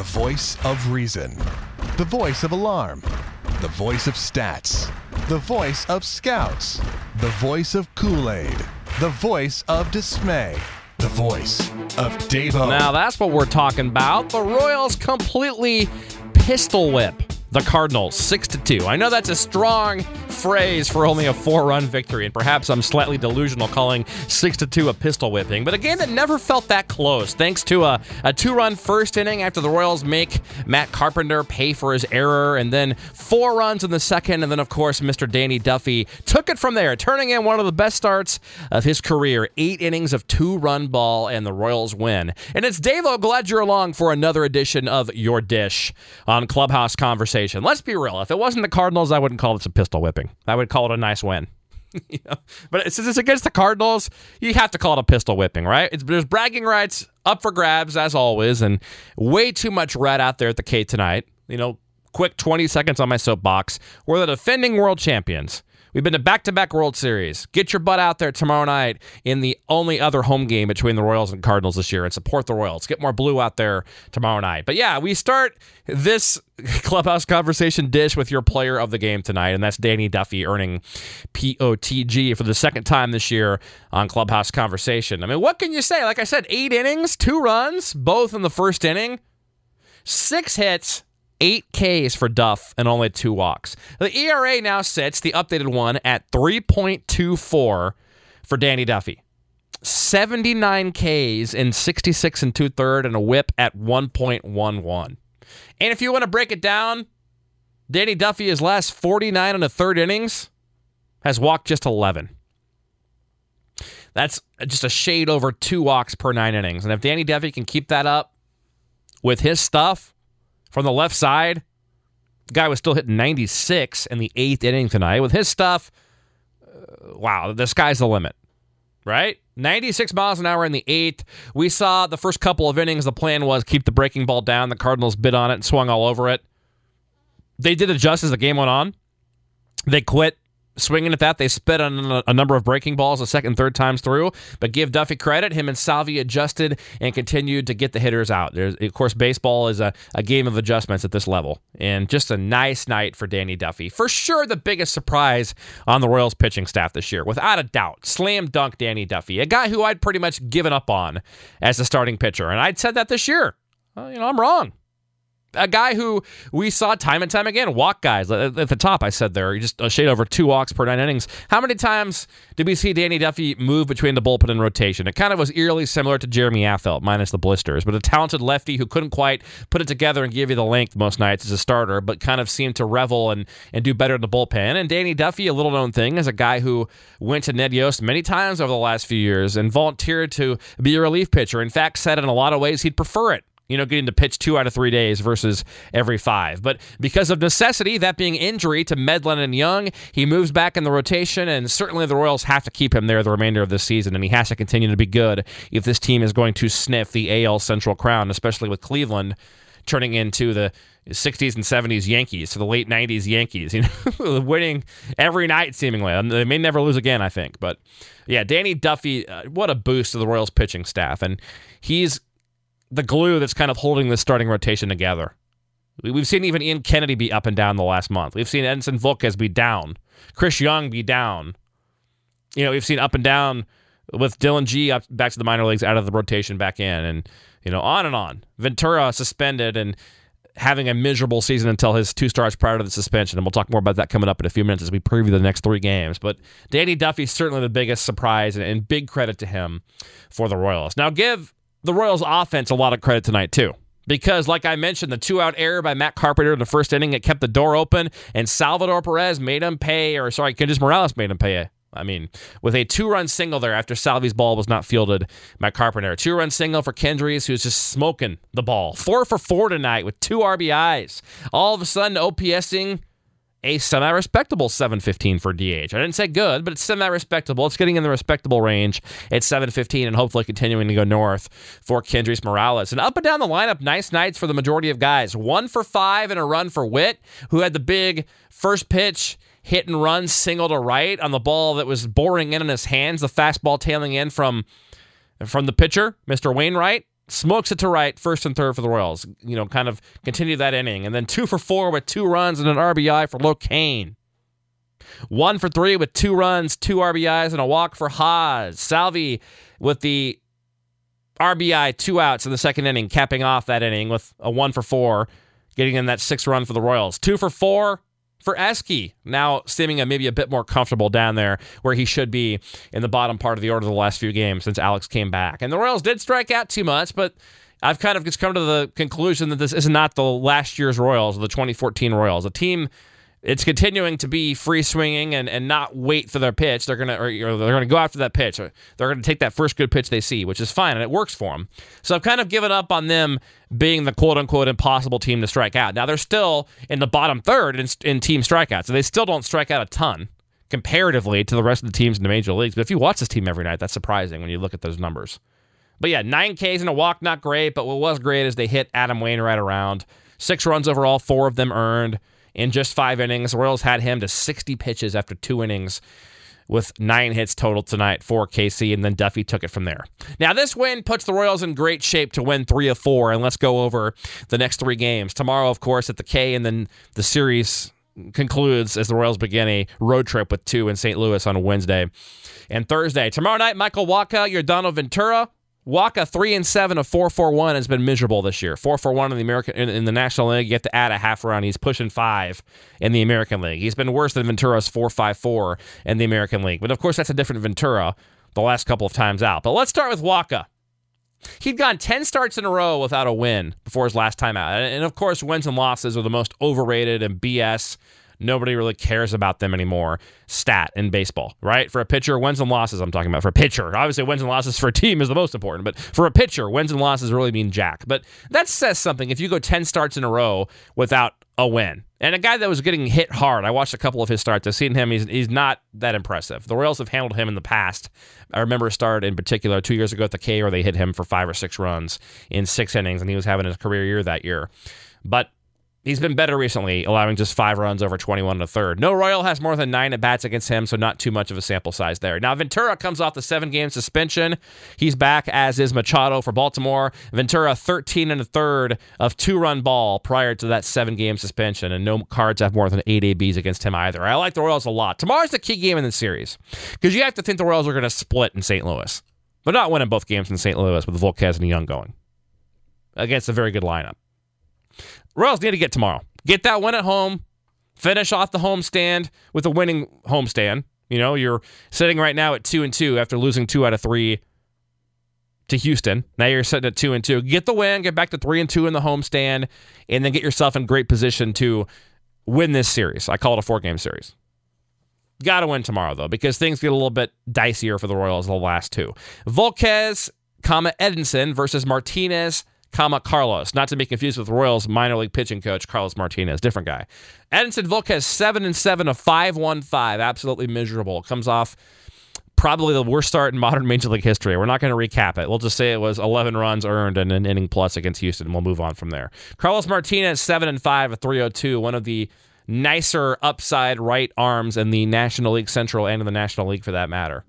The voice of reason. The voice of alarm. The voice of stats. The voice of scouts. The voice of Kool Aid. The voice of dismay. The voice of Davo. Now that's what we're talking about. The Royals completely pistol whip the Cardinals 6 to 2. I know that's a strong phrase for only a four-run victory and perhaps I'm slightly delusional calling 6 to 2 a pistol whipping, but a game that never felt that close thanks to a, a two-run first inning after the Royals make Matt Carpenter pay for his error and then four runs in the second and then of course Mr. Danny Duffy took it from there, turning in one of the best starts of his career. 8 innings of two-run ball and the Royals win. And it's Davo, glad you're along for another edition of Your Dish on Clubhouse Conversation conversation. Let's be real. If it wasn't the Cardinals, I wouldn't call this a pistol whipping. I would call it a nice win. But since it's against the Cardinals, you have to call it a pistol whipping, right? It's, there's bragging rights up for grabs as always, and way too much red out there at the K tonight. You know, quick 20 seconds on my soapbox. We're the defending world champions. We've been to back to back World Series. Get your butt out there tomorrow night in the only other home game between the Royals and Cardinals this year and support the Royals. Get more blue out there tomorrow night. But yeah, we start this clubhouse conversation dish with your player of the game tonight, and that's Danny Duffy earning POTG for the second time this year on Clubhouse Conversation. I mean, what can you say? Like I said, eight innings, two runs, both in the first inning, six hits eight Ks for Duff and only two walks. The ERA now sits, the updated one, at 3.24 for Danny Duffy. 79 Ks in 66 and two third and a whip at 1.11. And if you want to break it down, Danny Duffy, his last 49 and a third innings, has walked just 11. That's just a shade over two walks per nine innings. And if Danny Duffy can keep that up with his stuff, from the left side. The guy was still hitting 96 in the eighth inning tonight. With his stuff, uh, wow, the sky's the limit, right? 96 miles an hour in the eighth. We saw the first couple of innings, the plan was keep the breaking ball down. The Cardinals bit on it and swung all over it. They did adjust as the game went on. They quit swinging at that. They spit on a number of breaking balls the second, third times through. But give Duffy credit. Him and Salvi adjusted and continued to get the hitters out. There's, of course, baseball is a, a game of adjustments at this level. And just a nice night for Danny Duffy. For sure, the biggest surprise on the Royals pitching staff this year, without a doubt. Slam dunk Danny Duffy, a guy who I'd pretty much given up on as a starting pitcher. And I'd said that this year. Well, you know, I'm wrong a guy who we saw time and time again walk guys at the top. I said there, just a shade over two walks per nine innings. How many times did we see Danny Duffy move between the bullpen and rotation? It kind of was eerily similar to Jeremy Affeldt, minus the blisters, but a talented lefty who couldn't quite put it together and give you the length most nights as a starter, but kind of seemed to revel and, and do better in the bullpen. And Danny Duffy, a little known thing, is a guy who went to Ned Yost many times over the last few years and volunteered to be a relief pitcher. In fact, said in a lot of ways he'd prefer it you know, getting to pitch two out of three days versus every five. But because of necessity, that being injury to Medlen and Young, he moves back in the rotation, and certainly the Royals have to keep him there the remainder of this season, and he has to continue to be good if this team is going to sniff the AL Central crown, especially with Cleveland turning into the 60s and 70s Yankees to the late 90s Yankees, you know, winning every night seemingly. They may never lose again, I think. But yeah, Danny Duffy, uh, what a boost to the Royals pitching staff. And he's the glue that's kind of holding this starting rotation together. We've seen even Ian Kennedy be up and down the last month. We've seen Edinson Volquez be down, Chris Young be down. You know, we've seen up and down with Dillon Gee up back to the minor leagues, out of the rotation, back in, and you know, on and on. Ventura suspended and having a miserable season until his two starts prior to the suspension, and we'll talk more about that coming up in a few minutes as we preview the next three games. But Danny Duffy's certainly the biggest surprise, and, and big credit to him for the Royals. Now, give the Royals' offense a lot of credit tonight, too. Because, like I mentioned, the two out error by Matt Carpenter in the first inning, it kept the door open, and Salvador Perez made him pay, or sorry, Kendrys Morales made him pay. I mean, with a two run single there after Salvi's ball was not fielded by Carpenter. Two run single for Kendrys, who's just smoking the ball. Four for four tonight with two RBIs. All of a sudden, OPSing a semi respectable 715 for DH. I didn't say good, but it's semi respectable. It's getting in the respectable range at 715 and hopefully continuing to go north for Kendrys Morales. And up and down the lineup, nice nights for the majority of guys. One for five and a run for Whit, who had the big first pitch hit and run single to right on the ball that was boring in in his hands, the fastball tailing in from from the pitcher, Mr. Wainwright smokes it to right, first and third for the Royals. You know, kind of continue that inning. And then two for four with two runs and an RBI for LoCain. One for three with two runs, two RBIs, and a walk for Hos. Salvi with the RBI, two outs in the second inning, capping off that inning with a one for four, getting in that six run for the Royals. Two for four for Esky, now seeming maybe a bit more comfortable down there where he should be in the bottom part of the order the last few games since Alex came back. And the Royals did strike out too much, but I've kind of just come to the conclusion that this is not the last year's Royals, the 2014 Royals. A team it's continuing to be free swinging and, and not wait for their pitch. They're gonna or, or they're gonna go after that pitch. They're gonna take that first good pitch they see, which is fine and it works for them. So I've kind of given up on them being the quote unquote impossible team to strike out. Now they're still in the bottom third in, in team strikeouts, so they still don't strike out a ton comparatively to the rest of the teams in the major leagues. But if you watch this team every night, that's surprising when you look at those numbers. But yeah, nine Ks and a walk, not great. But what was great is they hit Adam Wainwright around. Six runs overall, four of them earned in just five innings. The Royals had him to 60 pitches after two innings with nine hits total tonight for KC, and then Duffy took it from there. Now, this win puts the Royals in great shape to win three of four, and let's go over the next three games. Tomorrow, of course, at the K, and then the series concludes as the Royals begin a road trip with two in St. Louis on Wednesday and Thursday. Tomorrow night, Michael Wacha, Yordano Ventura Wacha three and seven of four four one has been miserable this year. Four four one in the American in, in, the National League. You have to add a half run. He's pushing five in the American League. He's been worse than Ventura's four five four in the American League. But of course, that's a different Ventura the last couple of times out. But let's start with Wacha. He'd gone 10 starts in a row without a win before his last time out. And of course, wins and losses are the most overrated and BS Nobody really cares about them anymore. Stat in baseball, right? For a pitcher, wins and losses, I'm talking about. For a pitcher, obviously, wins and losses for a team is the most important, but for a pitcher, wins and losses really mean jack. But that says something if you go 10 starts in a row without a win. And a guy that was getting hit hard, I watched a couple of his starts. I've seen him. He's, he's not that impressive. The Royals have handled him in the past. I remember a start in particular two years ago at the K where they hit him for five or six runs in six innings, and he was having his career year that year. But He's been better recently, allowing just five runs over 21 and a third. No Royal has more than nine at bats against him, so not too much of a sample size there. Now, Ventura comes off the seven game suspension. He's back, as is Machado for Baltimore. Ventura, 13 and a third of two run ball prior to that seven game suspension, and no cards have more than eight ABs against him either. I like the Royals a lot. Tomorrow's the key game in the series because you have to think the Royals are going to split in St. Louis, but not winning both games in St. Louis with Volquez and Young going against a very good lineup. Royals need to get tomorrow. Get that win at home. Finish off the homestand with a winning homestand. You know, you're sitting right now at two and two after losing two out of three to Houston. Now you're sitting at two and two. Get the win, get back to three and two in the homestand, and then get yourself in great position to win this series. I call it a four game series. Got to win tomorrow though, because things get a little bit dicier for the Royals the last two. Volquez, comma Edinson versus Martinez, comma Carlos, not to be confused with Royals minor league pitching coach Carlos Martinez, different guy. Edinson Volquez seven and seven of five one five, absolutely miserable. Comes off probably the worst start in modern major league history. We're not going to recap it. We'll just say it was 11 runs earned and an inning plus against Houston, and we'll move on from there. Carlos Martinez seven and five of 302, one of the nicer upside right arms in the National League Central and in the National League for that matter.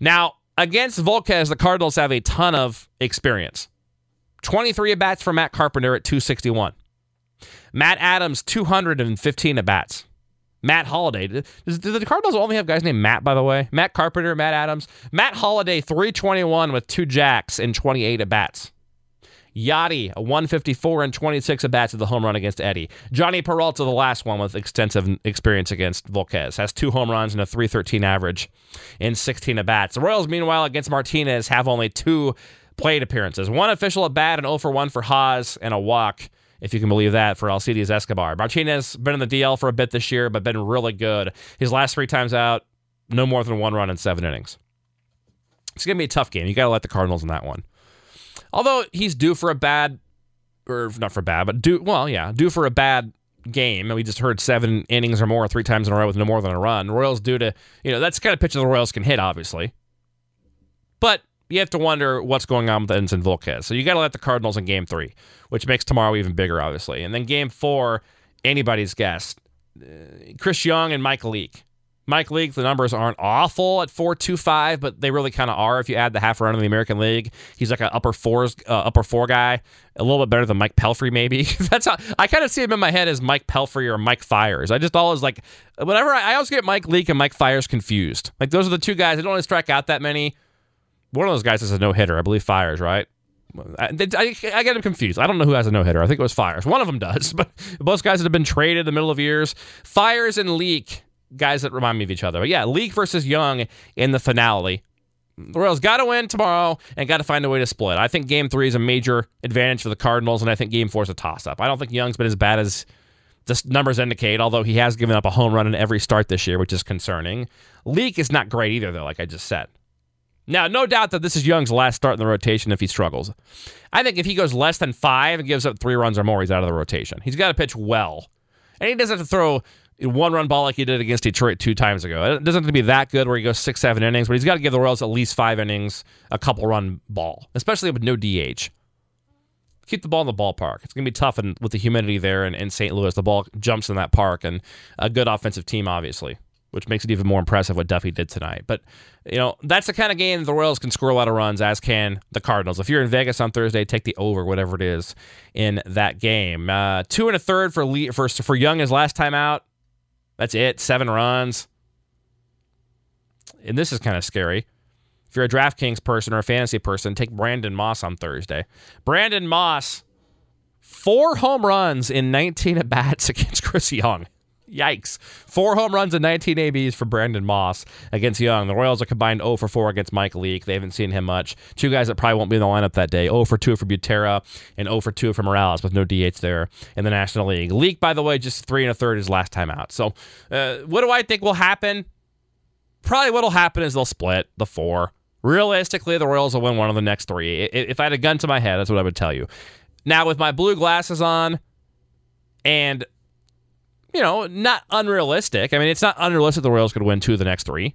Now, Against Volquez, the Cardinals have a ton of experience. 23 at bats for Matt Carpenter at 261. Matt Adams, 215 at bats. Matt Holliday. Does, do the Cardinals only have guys named Matt, by the way? Matt Carpenter, Matt Adams. Matt Holliday, 321 with two jacks and 28 at bats. A 154 and 26 at bats at the home run against Eddie. Jhonny Peralta, the last one with extensive experience against Volquez, has two home runs and a 313 average in 16 at bats. The Royals, meanwhile, against Martinez, have only two plate appearances one official at bat, and 0 for 1 for Hos, and a walk if you can believe that, for Alcides Escobar. Martinez been in the DL for a bit this year, but been really good. His last three times out, no more than one run in seven innings. It's going to be a tough game. You got to let the Cardinals in that one. Although he's due for a bad, or not for bad, but due, well, yeah, due for a bad game. And we just heard seven innings or more three times in a row with no more than a run. Royals due to, you know, that's the kind of pitch the Royals can hit, obviously. But you have to wonder what's going on with Edinson Volquez. So you got to let the Cardinals in game three, which makes tomorrow even bigger, obviously. And then game four, anybody's guess. Uh, Chris Young and Mike Leake. Mike Leake, the numbers aren't awful at 4.25, but they really kind of are if you add the half run in the American League. He's like an upper fours, uh, upper four guy, a little bit better than Mike Pelfrey, maybe. That's how I kind of see him in my head as Mike Pelfrey or Mike Fiers. I just always like, whenever I, I always get Mike Leake and Mike Fiers confused. Like those are the two guys. that don't really strike out that many. One of those guys is a no hitter, I believe Fiers, right? I, I, I, get him confused. I don't know who has a no hitter. I think it was Fiers. One of them does, but both guys that have been traded in the middle of years. Fiers and Leake, guys that remind me of each other. But yeah, Leake versus Young in the finale. The Royals got to win tomorrow and got to find a way to split. I think game three is a major advantage for the Cardinals, and I think game four is a toss up. I don't think Young's been as bad as the numbers indicate, although he has given up a home run in every start this year, which is concerning. Leake is not great either, though, like I just said. Now, no doubt that this is Young's last start in the rotation if he struggles. I think if he goes less than five and gives up three runs or more, he's out of the rotation. He's got to pitch well. And he doesn't have to throw one run ball like he did against Detroit two times ago. It doesn't have to be that good where he goes six, seven innings, but he's got to give the Royals at least five innings, a couple run ball, especially with no DH. Keep the ball in the ballpark. It's going to be tough and with the humidity there in, in St. Louis. The ball jumps in that park and a good offensive team, obviously which makes it even more impressive what Duffy did tonight. But, you know, that's the kind of game the Royals can score a lot of runs, as can the Cardinals. If you're in Vegas on Thursday, take the over, whatever it is, in that game. Uh, two and a third for, for, for Young his last time out. That's it. Seven runs. And this is kind of scary. If you're a DraftKings person or a fantasy person, take Brandon Moss on Thursday. Brandon Moss, four home runs in 19 at bats against Chris Young. Yikes. Four home runs and 19 ABs for Brandon Moss against Young. The Royals are combined 0 for 4 against Mike Leake. They haven't seen him much. Two guys that probably won't be in the lineup that day 0 for 2 for Butera and 0 for 2 for Morales with no DH there in the National League. Leake, by the way, just three and a third his last time out. So, uh, what do I think will happen? Probably what'll happen is they'll split the four. Realistically, the Royals will win one of the next three. If I had a gun to my head, that's what I would tell you. Now, with my blue glasses on and you know, not unrealistic. I mean, it's not unrealistic the Royals could win two of the next three.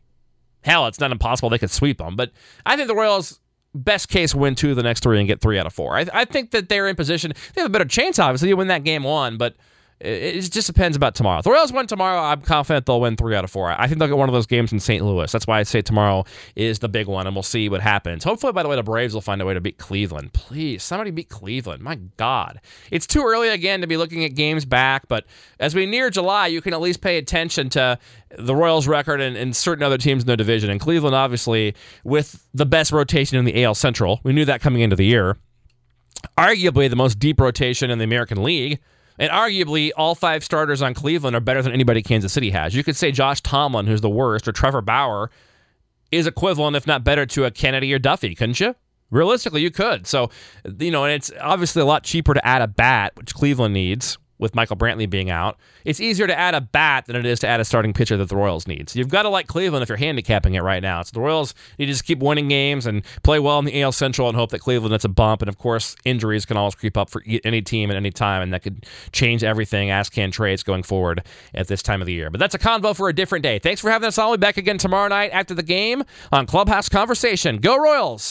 Hell, it's not impossible they could sweep them. But I think the Royals, best case, win two of the next three and get three out of four. I, I think that they're in position. They have a better chance, obviously, to win that game one, but it just depends about tomorrow. If the Royals win tomorrow, I'm confident they'll win three out of four. I think they'll get one of those games in St. Louis. That's why I say tomorrow is the big one, and we'll see what happens. Hopefully, by the way, the Braves will find a way to beat Cleveland. Please, somebody beat Cleveland. My God. It's too early again to be looking at games back, but as we near July, you can at least pay attention to the Royals' record and, and certain other teams in the division. And Cleveland, obviously, with the best rotation in the AL Central. We knew that coming into the year. Arguably the most deep rotation in the American League. And arguably, all five starters on Cleveland are better than anybody Kansas City has. You could say Josh Tomlin, who's the worst, or Trevor Bauer is equivalent, if not better, to a Kennedy or Duffy, couldn't you? Realistically, you could. So, you know, and it's obviously a lot cheaper to add a bat, which Cleveland needs, with Michael Brantley being out, it's easier to add a bat than it is to add a starting pitcher that the Royals need. So you've got to like Cleveland if you're handicapping it right now. So the Royals need to just keep winning games and play well in the AL Central and hope that Cleveland gets a bump. And of course, injuries can always creep up for any team at any time, and that could change everything, as can trades going forward at this time of the year. But that's a convo for a different day. Thanks for having us on. We'll be back again tomorrow night after the game on Clubhouse Conversation. Go Royals!